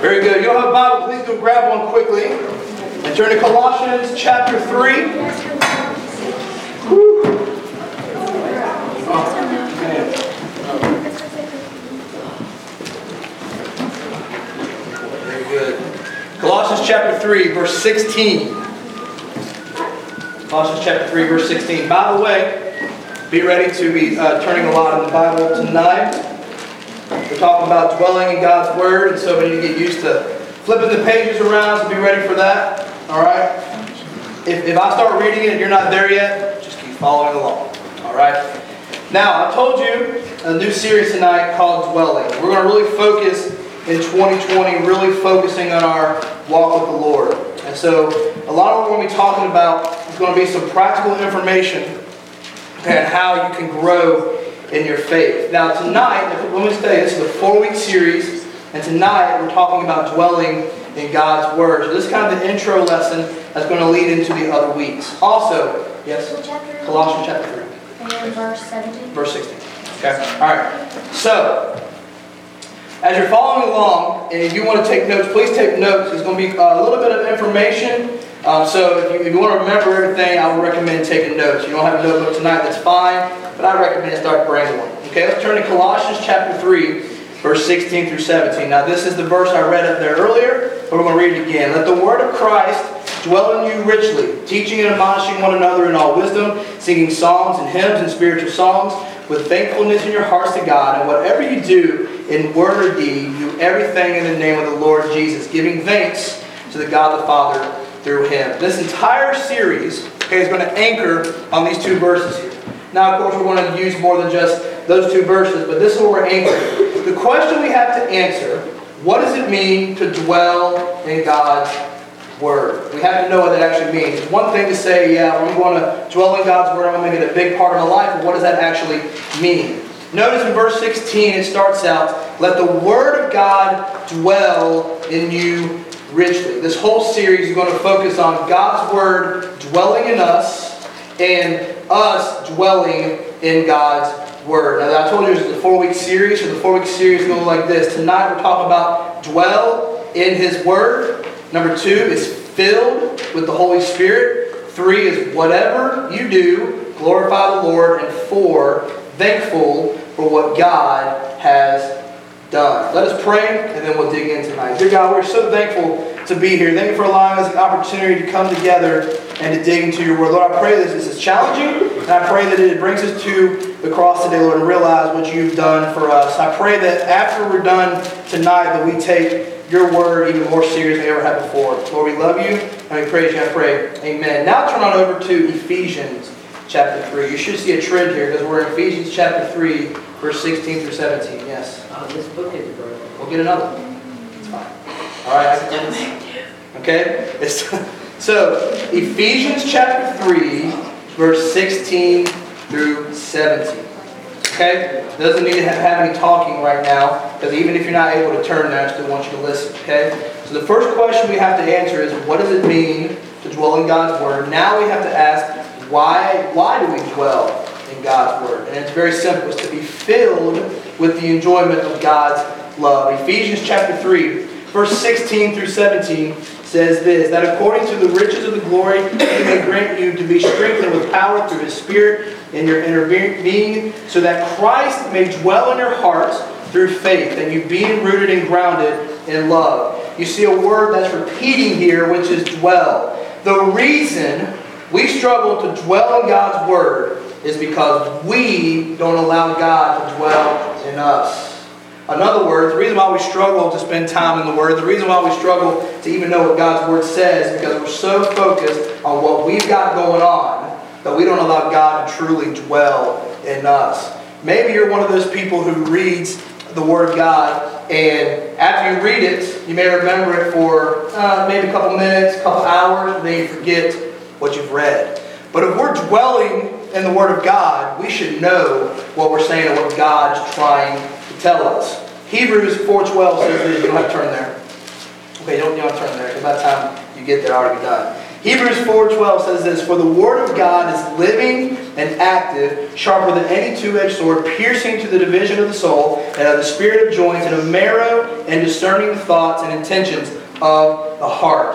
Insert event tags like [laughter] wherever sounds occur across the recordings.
Very good. You have a Bible, please go grab one quickly. And turn to Colossians chapter 3. Whew. Oh, man. Very good. Colossians chapter 3, verse 16. Colossians chapter 3, verse 16. By the way, be ready to be uh, turning a lot in the Bible tonight. We're talking about dwelling in God's Word, and so we need to get used to flipping the pages around, so be ready for that. All right? If, if I start reading it and you're not there yet, just keep following along. All right? Now, I told you a new series tonight called Dwelling. We're going to really focus in 2020, really focusing on our walk with the Lord. And so, a lot of what we're going to be talking about is going to be some practical information and how you can grow in your faith. Now, tonight, let me say this is a four-week series, and tonight we're talking about dwelling in God's Word. So this is kind of the intro lesson that's going to lead into the other weeks. Also, yes, chapter? Colossians chapter 3 And verse 17. verse 16. Okay? All right. So, as you're following along, and if you want to take notes, please take notes. There's going to be uh, a little bit of information. Um, so, if you, if you want to remember everything, I would recommend taking notes. You don't have a notebook tonight, that's fine. But I recommend start bringing one. Okay, let's turn to Colossians chapter 3, verse 16 through 17. Now, this is the verse I read up there earlier, but we're going to read it again. Let the word of Christ dwell in you richly, teaching and admonishing one another in all wisdom, singing psalms and hymns and spiritual songs, with thankfulness in your hearts to God. And whatever you do, in word or deed, do everything in the name of the Lord Jesus, giving thanks to the God the Father through Him. This entire series okay, is going to anchor on these two verses here. Now, of course, we're going to use more than just those two verses, but this is where we're anchoring. The question we have to answer, what does it mean to dwell in God's Word? We have to know what that actually means. It's one thing to say, yeah, I'm going to dwell in God's Word, I'm going to make it a big part of my life, but what does that actually mean? Notice in verse 16, it starts out, let the Word of God dwell in you richly. This whole series is going to focus on God's Word dwelling in us and us dwelling in God's Word. Now, I told you this is a four-week series, so the four-week series is going to like this. Tonight, we're talking about dwell in His Word. Number two is filled with the Holy Spirit. Three is whatever you do, glorify the Lord. And four, thankful for what God has done. Let us pray, and then we'll dig in tonight. Dear God, we're so thankful to be here. Thank you for allowing us the opportunity to come together and to dig into your word. Lord, I pray that this is challenging, and I pray that it brings us to the cross today, Lord, and realize what you've done for us. I pray that after we're done tonight, that we take your word even more serious than we ever had before. Lord, we love you, and we praise you. I pray. Amen. Now turn on over to Ephesians chapter 3. You should see a trend here, because we're in Ephesians chapter 3, verse 16 through 17. Yes. Oh, this book is broken. We'll get another one. It's fine. All right. I can- Okay. It's, [laughs] so Ephesians chapter three, verse sixteen through seventeen. Okay. Doesn't need to have, have any talking right now because even if you're not able to turn there, I still want you to listen. Okay. So the first question we have to answer is, what does it mean to dwell in God's word? Now we have to ask, why? Why do we dwell in God's word? And it's very simple. It's to be filled with the enjoyment of God's love. Ephesians chapter 3, verse 16 through 17 says this, that according to the riches of the glory, he may grant you to be strengthened with power through his Spirit in your inner being, so that Christ may dwell in your hearts through faith, and you being rooted and grounded in love. You see a word that's repeating here, which is dwell. The reason we struggle to dwell in God's word is because we don't allow God to dwell in us. In other words, the reason why we struggle to spend time in the Word, the reason why we struggle to even know what God's Word says, because we're so focused on what we've got going on that we don't allow God to truly dwell in us. Maybe you're one of those people who reads the Word of God, and after you read it, you may remember it for uh, maybe a couple minutes, a couple hours, and then you forget what you've read. But if we're dwelling in the Word of God, we should know what we're saying and what God's trying to tell us. Hebrews 4.12 says this. You don't have to turn there. Okay, don't, you don't have to turn there. Because by the time you get there, I'll already be done. Hebrews 4:12 says this, "For the word of God is living and active, sharper than any two-edged sword, piercing to the division of the soul and of the spirit of joints and of marrow, and discerning the thoughts and intentions of the heart."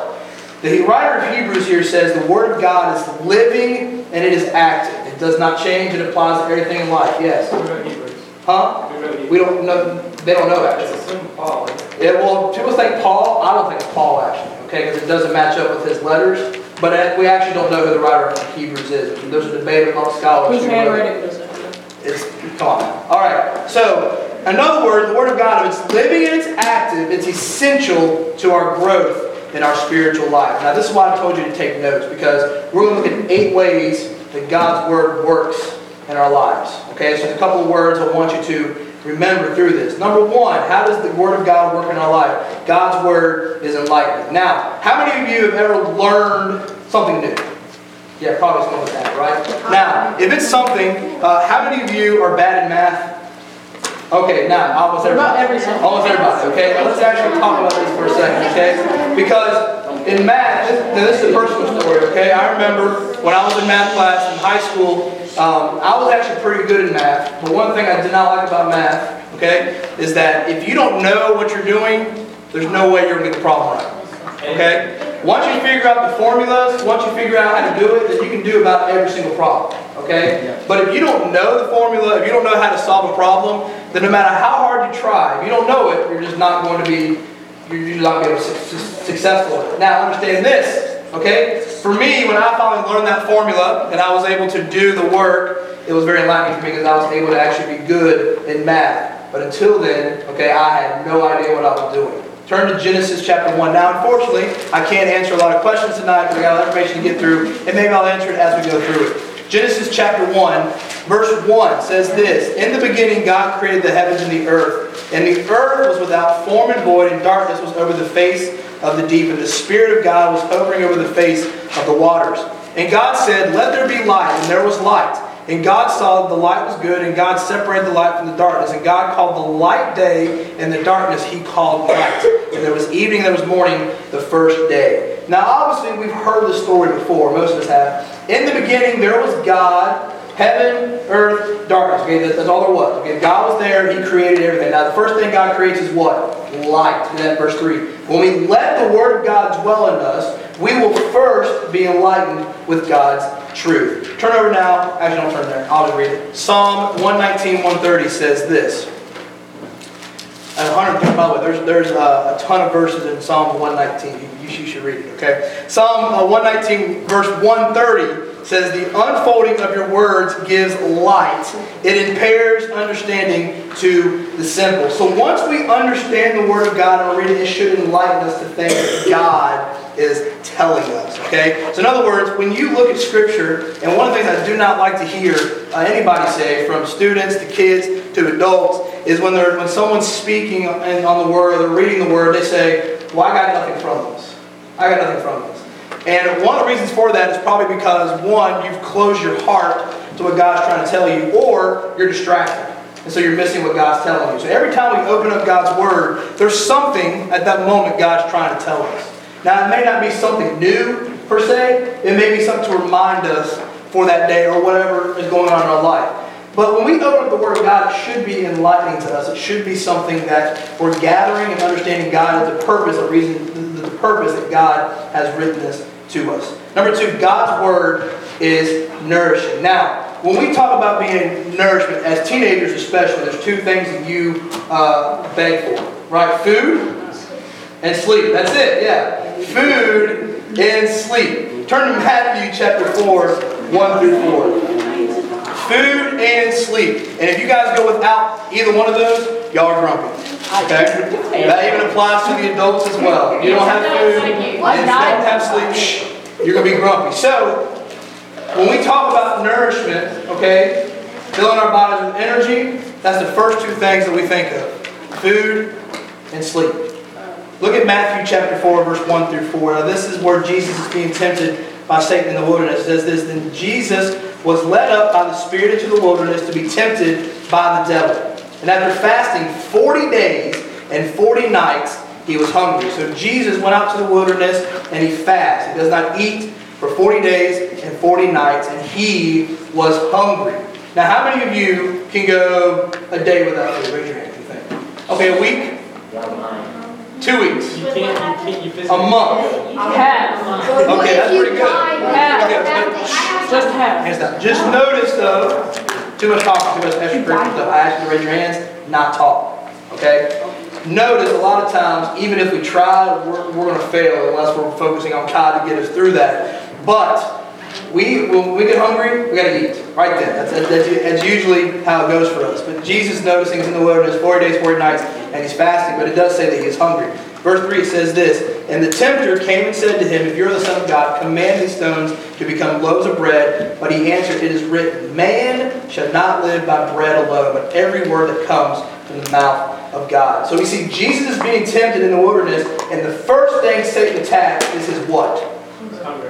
The writer of Hebrews here says the word of God is living and it is active. It does not change. It applies to everything in life. Yes. Who wrote Hebrews? Huh? Who wrote Hebrews? We don't know. They don't know that. It's actually. assumed Paul. Yeah, well, people think Paul. I don't think it's Paul actually, okay, because it doesn't match up with his letters. But uh, we actually don't know who the writer of Hebrews is. There's a debate among scholars. Whose who wrote it. handwriting was it? It's come on. now. All right. So, in other words, the Word of God, if it's living and it's active, it's essential to our growth in our spiritual life. Now, this is why I told you to take notes because we're going to look at eight ways that God's Word works in our lives. Okay, so there's a couple of words I want you to remember through this. Number one, how does the Word of God work in our life? God's Word is enlightening. Now, how many of you have ever learned something new? Yeah, probably someone with that, right? Now, if it's something, uh, how many of you are bad in math? Okay, now, almost About everybody. every single- Almost everybody, okay? Now, let's actually talk about this for a second, okay? Because in math, this, this is a personal story, okay? I remember when I was in math class in high school, um, I was actually pretty good in math. But one thing I did not like about math, okay, is that if you don't know what you're doing, there's no way you're gonna get the problem right. Okay? Once you figure out the formulas, once you figure out how to do it, then you can do about every single problem. Okay? But if you don't know the formula, if you don't know how to solve a problem, then no matter how hard you try, if you don't know it, you're just not going to be, you're not going to be su- su- successful. Now understand this. Okay? For me, when I finally learned that formula and I was able to do the work, it was very enlightening for me because I was able to actually be good in math. But until then, okay, I had no idea what I was doing. Turn to Genesis chapter 1. Now, unfortunately, I can't answer a lot of questions tonight because I got a lot of information to get through, and maybe I'll answer it as we go through it. Genesis chapter 1, verse 1 says this In the beginning, God created the heavens and the earth, and the earth was without form and void, and darkness was over the face of the deep, and the Spirit of God was hovering over the face of the waters. And God said, Let there be light, and there was light. And God saw that the light was good, and God separated the light from the darkness. And God called the light day, and the darkness he called night. And there was evening, there was morning, the first day. Now, obviously, we've heard the story before. Most of us have. In the beginning, there was God, heaven, earth, darkness. Okay, that's all there was. Okay, God was there. He created everything. Now, the first thing God creates is what? Light. That, verse 3. When we let the Word of God dwell in us, we will first be enlightened with God's truth. Turn over now. Actually, don't turn there. I'll just read it. Psalm 119, 130 says this. And 130, by the way, there's, there's uh, a ton of verses in Psalm 119. You, you should- read it, okay? Psalm uh, 119, verse 130 says, The unfolding of your words gives light. It impairs understanding to the simple. So once we understand the Word of God and it, it should enlighten us to things that God is telling us, okay? So in other words, when you look at Scripture, and one of the things I do not like to hear uh, anybody say, from students to kids to adults, is when they're when someone's speaking on the Word, or they're reading the Word, they say, "Well, I got nothing from this. I got nothing from this." And one of the reasons for that is probably because one, you've closed your heart to what God's trying to tell you, or you're distracted. And so you're missing what God's telling you. So every time we open up God's Word, there's something at that moment God's trying to tell us. Now, it may not be something new per se, it may be something to remind us for that day or whatever is going on in our life. But when we open up the Word of God, it should be enlightening to us. It should be something that we're gathering and understanding God as the purpose, the reason, purpose that God has written this to us. Number two, God's Word is nourishing. Now, when we talk about being nourishment, as teenagers especially, there's two things that you uh, beg for, right? Food and sleep. That's it, yeah. Food and sleep. Turn to Matthew chapter 4, 1 through 4. Food and sleep. And if you guys go without either one of those, y'all are grumpy. Okay? That even applies to the adults as well. You don't have food, and if you don't have sleep, shh, you're going to be grumpy. So, when we talk about nourishment, okay, filling our bodies with energy, that's the first two things that we think of food and sleep. Look at Matthew chapter 4, verse 1 through 4. Now, this is where Jesus is being tempted by Satan in the wilderness. It says this Then Jesus was led up by the Spirit into the wilderness to be tempted by the devil. And after fasting 40 days and 40 nights, he was hungry. So Jesus went out to the wilderness and he fasted. He does not eat for 40 days and 40 nights, and he was hungry. Now, how many of you can go a day without food? Raise your hand, you think. Okay, a week? Two weeks? You can't, you can't, you A month? Half. Okay, that's pretty good. Half. Just half. Hands down. Just notice though, too much talking, too much extra curriculum stuff. I ask you to raise your hands, not talk. Okay? Notice a lot of times, even if we try, we're, we're going to fail unless we're focusing on God to get us through that. But we, when we get hungry, we got to eat right then. That's, that's, that's usually how it goes for us. But Jesus noticing in the wilderness 40 days, 40 nights, and he's fasting, but it does say that he is hungry. Verse 3 says this And the tempter came and said to him, If you're the Son of God, command these stones to become loaves of bread. But he answered, It is written, Man shall not live by bread alone, but every word that comes from the mouth of God. So we see Jesus is being tempted in the wilderness, and the first thing Satan attacks is his what?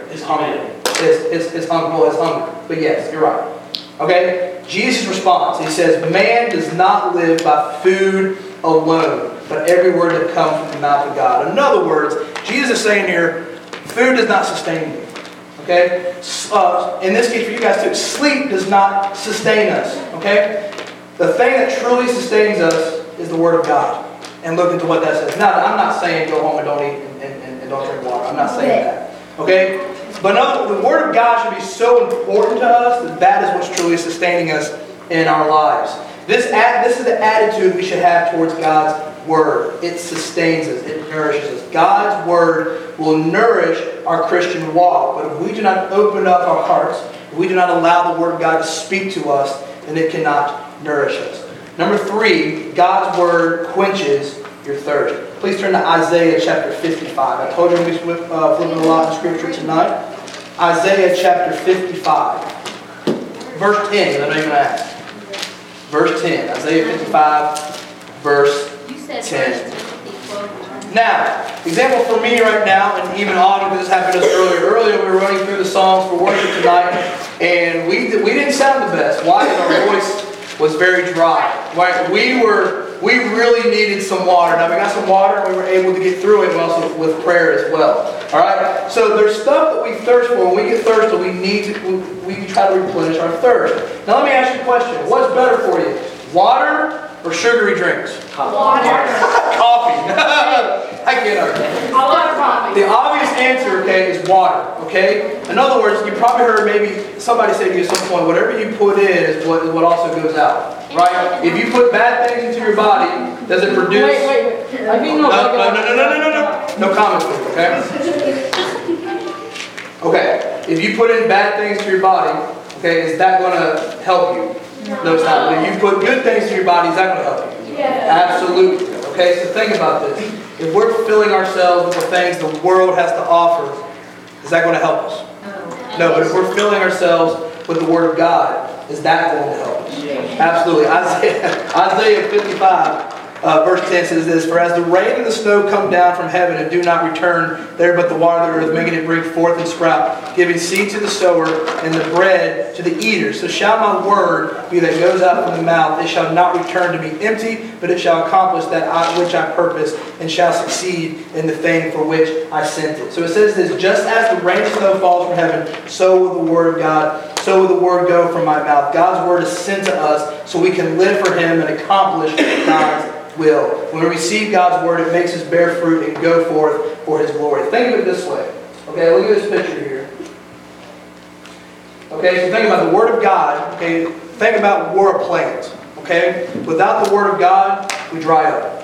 His hunger. His, his, his hunger. Well, his hunger. But yes, you're right. Okay? Jesus responds. He says, Man does not live by food alone, but every word that comes from the mouth of God. In other words, Jesus is saying here, food does not sustain me. Okay? Uh, in this case, for you guys too, sleep does not sustain us. Okay? The thing that truly sustains us is the Word of God. And look into what that says. Now, I'm not saying go home and don't eat and, and, and don't drink water. I'm not saying that. Okay? But no, the Word of God should be so important to us that that is what's truly sustaining us in our lives. This, this is the attitude we should have towards God's Word. It sustains us. It nourishes us. God's Word will nourish our Christian walk. But if we do not open up our hearts, if we do not allow the Word of God to speak to us, then it cannot nourish us. Number three, God's Word quenches your thirst. Please turn to Isaiah chapter 55. I told you be uh, flipping a lot in Scripture tonight. Isaiah chapter 55. Verse 10, I know going to ask. Verse 10. Isaiah 55, verse Ten. first Timothy twelve. now, example for me right now, and even Autumn, because this happened to us earlier. Earlier, we were running through the songs for worship tonight, and we we didn't sound the best. Why? Because our voice was very dry. Right? We were we really needed some water. Now we got some water, and we were able to get through it, also with prayer as well. All right. So there's stuff that we thirst for. When we get thirsty, we need to we, we try to replenish our thirst. Now let me ask you a question. What's better for you, water or sugary drinks? Coffee. [laughs] Coffee. [laughs] I get it. A lot of coffee. The obvious answer, okay, is water, okay? In other words, you probably heard maybe somebody say to you at some point, whatever you put in is what, is what also goes out, right? If you put bad things into your body, does it produce? Wait, wait, wait. I think No, no. no, no, no, no, no, no, no. No comment, okay? Okay, if you put in bad things to your body, okay, is that gonna help you? No, it's not. You put good things to your body, is that gonna help you? Absolutely. Okay, so think about this. If we're filling ourselves with the things the world has to offer, is that going to help us? Oh. No, but if we're filling ourselves with the Word of God, is that going to help us? Absolutely. Isaiah, [laughs] Isaiah 55, uh, verse 10 says this For as the rain and the snow come down from heaven and do not return there, but the water of the earth, making it bring forth and sprout, giving seed to the sower and the bread to the eater, so shall my word be that goes out from the mouth. It shall not return to me empty, but it shall accomplish that I, which I purpose, and shall succeed in the thing for which I sent it. So it says this Just as the rain and snow falls from heaven, so will the word of God, so will the word go from my mouth. God's word is sent to us so we can live for Him and accomplish God's will. When we receive God's word, it makes us bear fruit and go forth for His glory. Think of it this way. Okay, look at this picture here. Okay, so think about the Word of God. Okay, think about we're a plant. Okay, without the Word of God, we dry up.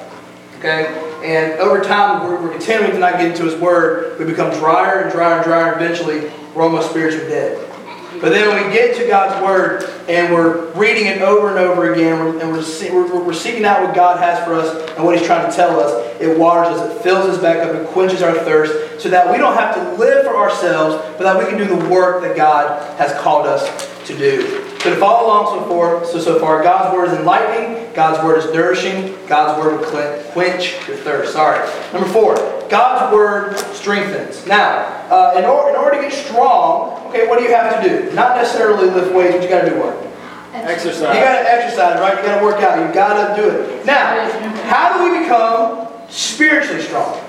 Okay, and over time, we're, we're continuing to not get into His Word. We become drier and drier and drier. Eventually, we're almost spiritually dead. But then when we get to God's Word and we're reading it over and over again, and we're, we're, we're seeking out what God has for us and what He's trying to tell us, it waters us, it fills us back up, it quenches our thirst, so that we don't have to live for ourselves, but that we can do the work that God has called us to do. So to follow along so far, so so far, God's word is enlightening, God's word is nourishing, God's word will quench your thirst. Sorry. Number four, God's word strengthens. Now, uh, in, or, in order to get strong, okay, what do you have to do? Not necessarily lift weights, but you got to do what? Exercise. You gotta exercise, right? You gotta work out. You gotta do it. Now, how do we become spiritually strong?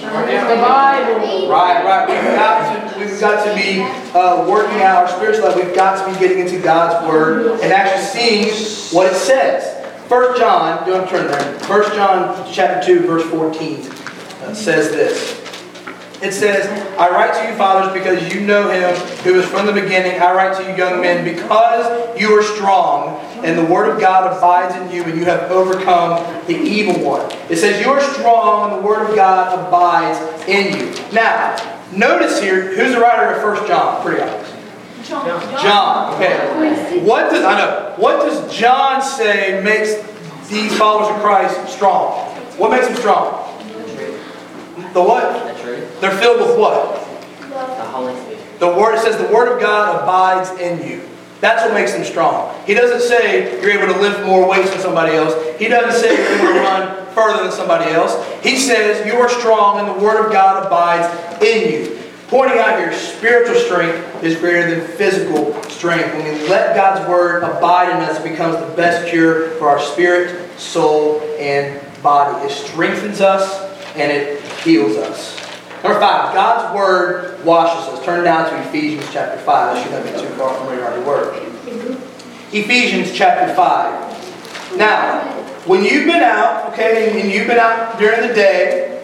The Bible. Right, right. We've got to, we've got to be uh, working out our spiritual life. We've got to be getting into God's Word and actually seeing what it says. First John, don't turn there. First John chapter 2, verse 14 uh, says this. It says, I write to you, fathers, because you know him who is from the beginning. I write to you, young men, because you are strong, and the word of God abides in you, and you have overcome the evil one. It says, You are strong, and the word of God abides in you. Now, notice here, who's the writer of First John? Pretty obvious. John. Okay. What does I know? What does John say makes these followers of Christ strong? What makes them strong? The what? The truth. They're filled with what? The Holy Spirit. The word it says the word of God abides in you. That's what makes them strong. He doesn't say you're able to lift more weights than somebody else. He doesn't say you're able to run further than somebody else. He says you are strong and the word of God abides in you. Pointing out here, spiritual strength is greater than physical strength. When we let God's word abide in us, it becomes the best cure for our spirit, soul, and body. It strengthens us and it heals us. Number five, God's word washes us. Turn down to Ephesians chapter 5. That should not be too far from where you already were. Ephesians chapter 5. Now, when you've been out, okay, and you've been out during the day,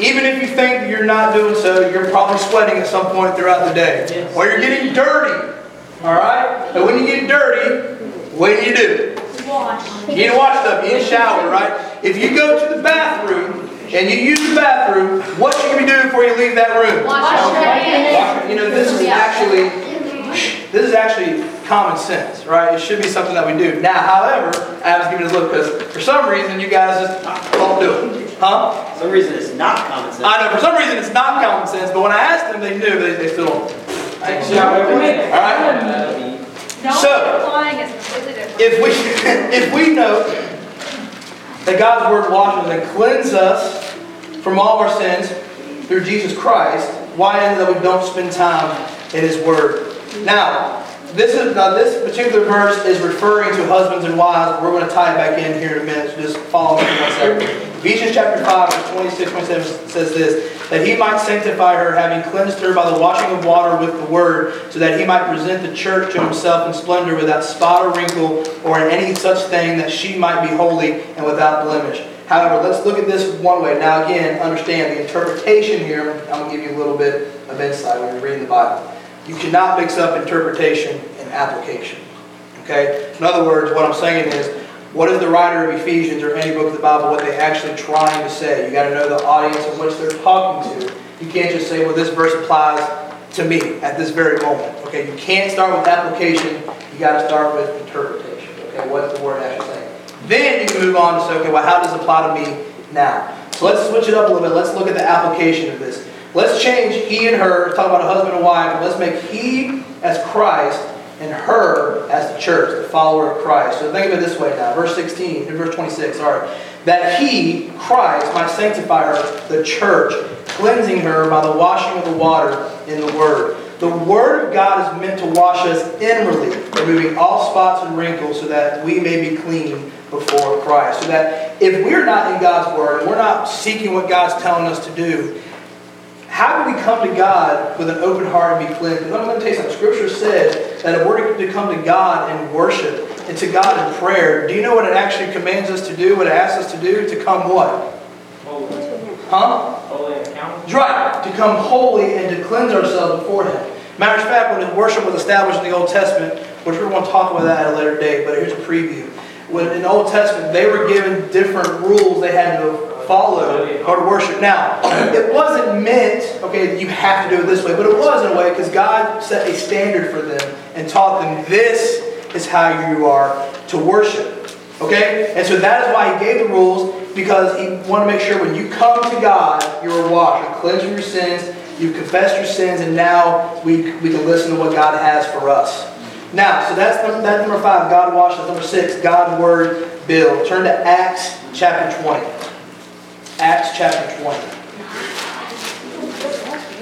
even if you think you're not doing so, you're probably sweating at some point throughout the day. Yes. Or you're getting dirty. Alright? And when you get dirty, what do you do? Wash. You need to wash stuff. You need to shower, right? If you go to the bathroom and you use the bathroom, what should you be doing before you leave that room? Wash- your hands. You know, this is actually, this is actually common sense, right? It should be something that we do. Now, however, I was giving this look because for some reason you guys just don't do it. Huh? For some reason, it's not common sense. I know, for some reason it's not common sense, but when I asked them, they knew, they, they still don't. Alright. Alright? No, So- applying is completely different. If we, [laughs] if we know that God's word washes and cleanses us from all of our sins through Jesus Christ, why is it that we don't spend time in His Word? Now, this is now this particular verse is referring to husbands and wives. We're going to tie it back in here in a minute. So just follow me one second. Ephesians chapter 5, verse 26, 27 says this, that he might sanctify her, having cleansed her by the washing of water with the word, so that he might present the church to himself in splendor without spot or wrinkle or in any such thing, that she might be holy and without blemish. However, let's look at this one way. Now again, understand the interpretation here, I'm going to give you a little bit of insight when you're reading the Bible. You cannot mix up interpretation and application. Okay? In other words, what I'm saying is, what is the writer of Ephesians or any book of the Bible, what they actually trying to say? You got to know the audience in which they're talking to. You can't just say, well, this verse applies to me at this very moment. Okay? You can't start with application. You got to start with interpretation. Okay? What's the word actually saying? Then you can move on to say, okay, well, how does it apply to me now? So let's switch it up a little bit. Let's look at the application of this. Let's change he and her, talk about a husband and wife, and let's make he as Christ and her as the church, the follower of Christ. So think of it this way now. Verse 16, verse 26, sorry. That he, Christ, might sanctify her, the church, cleansing her by the washing of the water in the word. The word of God is meant to wash us inwardly, removing all spots and wrinkles so that we may be clean before Christ. So that if we're not in God's word and we're not seeking what God's telling us to do, how do we come to God with an open heart and be cleansed? Because I'm going to tell you something. Scripture says that if we're to come to God in worship and to God in prayer, do you know what it actually commands us to do? What it asks us to do? To come what? Holy. Huh? Holy. That's right. To come holy and to cleanse ourselves before Him. Matter of fact, when worship was established in the Old Testament, which we're going to talk about that at a later date, but here's a preview. When in the Old Testament, they were given different rules they had to follow or to worship. Now, it wasn't meant, okay, you have to do it this way, but it was in a way because God set a standard for them and taught them this is how you are to worship. Okay? And so that is why He gave the rules because He wanted to make sure when you come to God, you're washed, you're cleansed from your sins, you've confessed your sins, and now we, we can listen to what God has for us. Now, so that's number, that's number five, God washes. Number six, God Word build. Turn to Acts chapter 20. Acts chapter 20.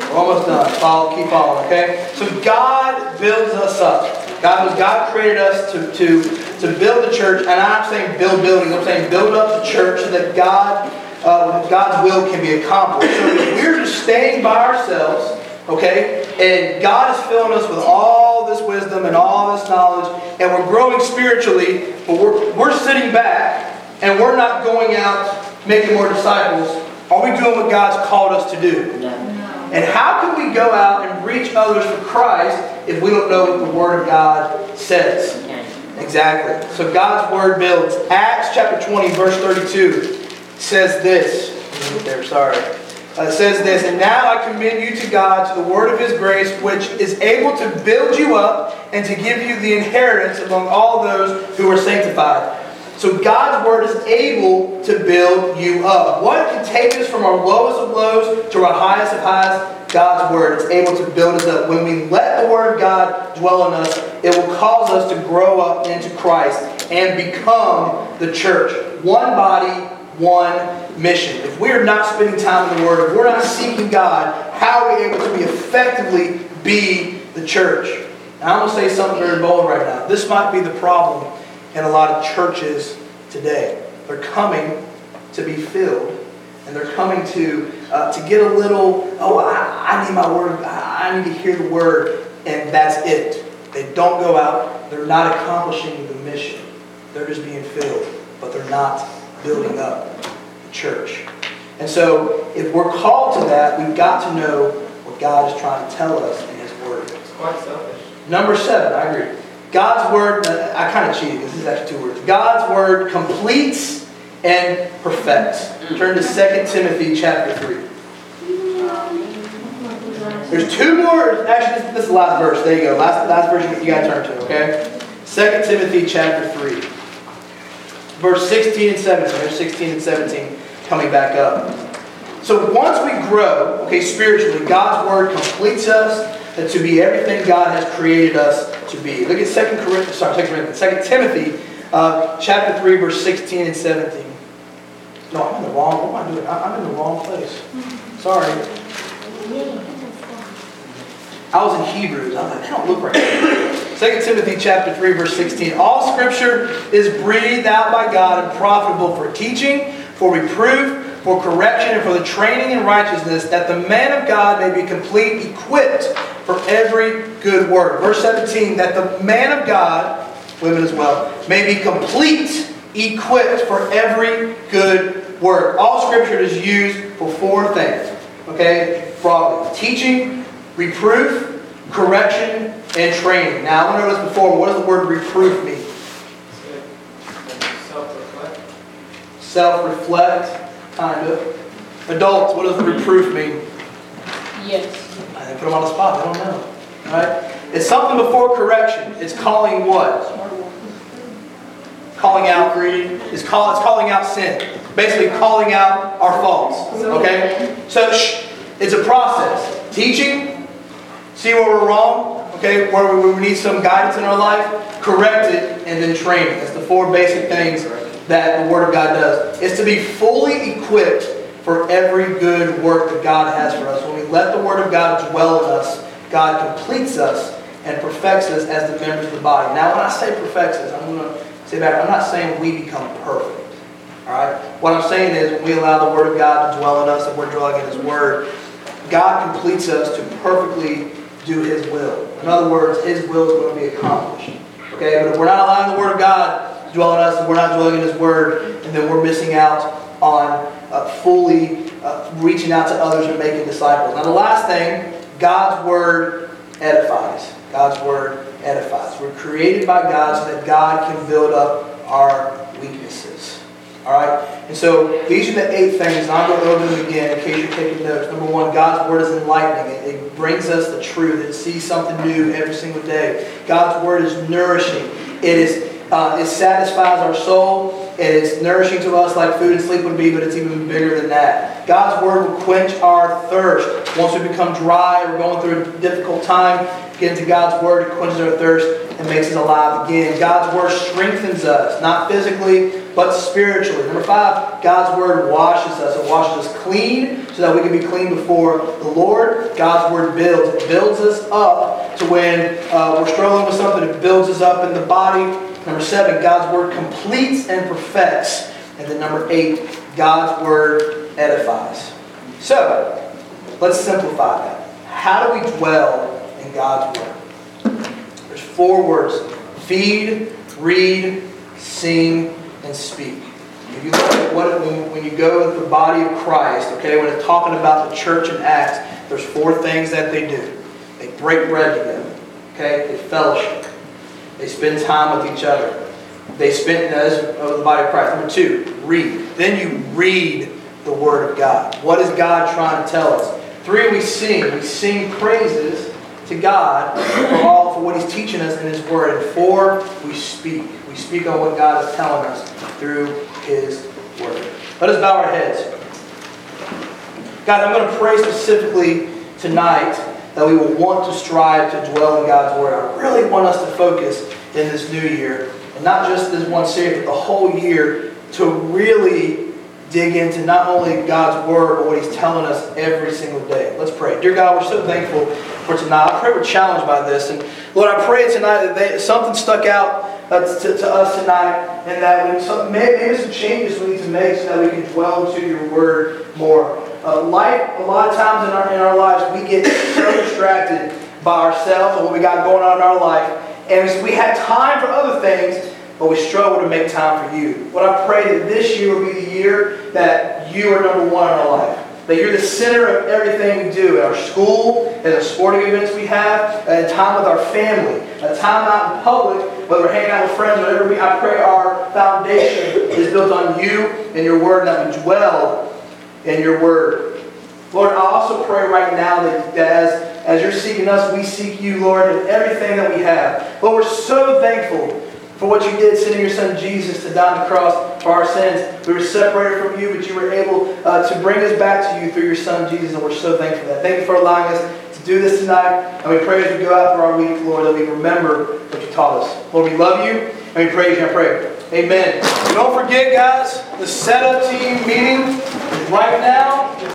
We're almost done. Follow, keep following, okay? So God builds us up. God God created us to, to, to build the church, and I'm saying build buildings, I'm saying build up the church so that God, uh, God's will can be accomplished. So if we're just staying by ourselves, okay, and God is filling us with all this wisdom and all this knowledge, and we're growing spiritually, but we're, we're sitting back and we're not going out making more disciples, are we doing what God's called us to do? No. And how can we go out and reach others for Christ if we don't know what the Word of God says? Exactly. So God's Word builds. Acts chapter 20, verse 32 says this. There, sorry. Uh, says this, and now I commend you to God, to the word of his grace, which is able to build you up and to give you the inheritance among all those who are sanctified. So God's word is able to build you up. What can take us from our lowest of lows to our highest of highs? God's word is able to build us up. When we let the word of God dwell in us, it will cause us to grow up into Christ and become the church. One body, one mission. If we're not spending time in the Word, if we're not seeking God, how are we able to be effectively be the church? I'm going to say something very bold right now. This might be the problem in a lot of churches today. They're coming to be filled, and they're coming to uh, to get a little. Oh, I, I need my word. I I need to hear the word, and that's it. They don't go out. They're not accomplishing the mission. They're just being filled, but they're not building up the church. And so, if we're called to that, we've got to know what God is trying to tell us in His Word. It's quite selfish. Number seven, I agree. God's Word, uh, I kind of cheated because this is actually two words. God's Word completes and perfects. Turn to 2 Timothy chapter 3. There's two more, actually, this, is the last verse. There you go. Last, last verse you got to turn to, okay? 2 Timothy chapter 3. Verse 16 and 17. There's 16 and 17 coming back up. So once we grow, okay, spiritually, God's Word completes us and to be everything God has created us to be. Look at 2 Corinthians, sorry, 2 Corinthians, 2 Timothy uh, chapter 3, verse 16 and 17. No, I'm in the wrong, what am I doing? I'm in the wrong place. Sorry. I was in Hebrews. I was like, that don't look right. 2 Timothy chapter 3, verse 16. All scripture is breathed out by God and profitable for teaching, for reproof, for correction, and for the training in righteousness, that the man of God may be complete, equipped for every good work. Verse 17, that the man of God, women as well, may be complete, equipped for every good work. All scripture is used for four things. Okay? Broadly. Teaching, reproof, correction, and training. Now, I noticed before, what does the word reproof mean? Self-reflect. Self-reflect, kind of. Adults, what does reproof mean? Yes. Uh, I put them on the spot, they don't know. Right? It's something before correction. It's calling what? Calling out It's call, it's calling out sin. Basically calling out our faults. Okay? So shh, it's a process. Teaching, see where we're wrong, okay, where we, where we need some guidance in our life, correct it, and then training. That's the four basic things that the Word of God does. Is to be fully equipped for every good work that God has for us. When we let the Word of God dwell in us, God completes us and perfects us as the members of the body. Now, when I say perfects us, I'm going to say back, I'm not saying we become perfect. All right? What I'm saying is when we allow the Word of God to dwell in us and we're dwelling in His Word, God completes us to perfectly do His will. In other words, His will is going to be accomplished. Okay? But if we're not allowing the Word of God dwell in us and we're not dwelling in His Word, and then we're missing out on uh, fully uh, reaching out to others and making disciples. Now, the last thing, God's Word edifies. God's Word edifies. We're created by God so that God can build up our weaknesses. All right? And so these are the eight things, and I'll go over them again in case you're taking notes. Number one, God's Word is enlightening. It, it brings us the truth. It sees something new every single day. God's Word is nourishing. It is uh, it satisfies our soul. and it's nourishing to us like food and sleep would be, but it's even bigger than that. God's word will quench our thirst. Once we become dry, we're going through a difficult time, get into God's word, it quenches our thirst and makes us alive again. God's word strengthens us, not physically, but spiritually. Number five, God's word washes us. It washes us clean so that we can be clean before the Lord. God's word builds. It builds us up to when uh, we're struggling with something, it builds us up in the body. Number seven, God's word completes and perfects. And then number eight, God's word edifies. So, let's simplify that. How do we dwell in God's word? There's four words feed, read, sing, and speak. If you look at what when, when you go with the body of Christ, okay, when it's talking about the church in Acts, there's four things that they do. They break bread together, okay? They fellowship. They spend time with each other. They spend as of the body of Christ. Number two, read. Then you read the Word of God. What is God trying to tell us? Three, we sing. We sing praises to God for all for what He's teaching us in His Word. And four, we speak. We speak on what God is telling us through His Word. Let us bow our heads. God, I'm going to pray specifically tonight that we will want to strive to dwell in God's Word. I really want us to focus in this new year, and not just this one series, but the whole year, to really dig into not only God's Word, but what He's telling us every single day. Let's pray. Dear God, we're so thankful for tonight. I pray we're challenged by this. And Lord, I pray tonight that they, something stuck out uh, to, to us tonight, and that some, maybe, maybe some changes we need to make so that we can dwell into your Word more. Uh, life, a lot of times in our, in our lives, we get so distracted by ourselves and what we got going on in our life. And we have time for other things, but we struggle to make time for you. What I pray that this year will be the year that you are number one in our life. That you're the center of everything we do at our school, at the sporting events we have, at time with our family, a time out in public, whether we're hanging out with friends, whatever we, I pray our foundation is built on you and your word, and that we dwell in your word. Lord, I also pray right now that, as, as you're seeking us, we seek you, Lord, in everything that we have. Lord, we're so thankful for what you did, sending your son Jesus to die on the cross for our sins. We were separated from you, but you were able uh, to bring us back to you through your son Jesus, and we're so thankful for that. Thank you for allowing us to do this tonight, and we pray as we go out through our week, Lord, that we remember what you taught us. Lord, we love you, and we praise you, I pray. Amen. Don't forget, guys, the setup team meeting right now.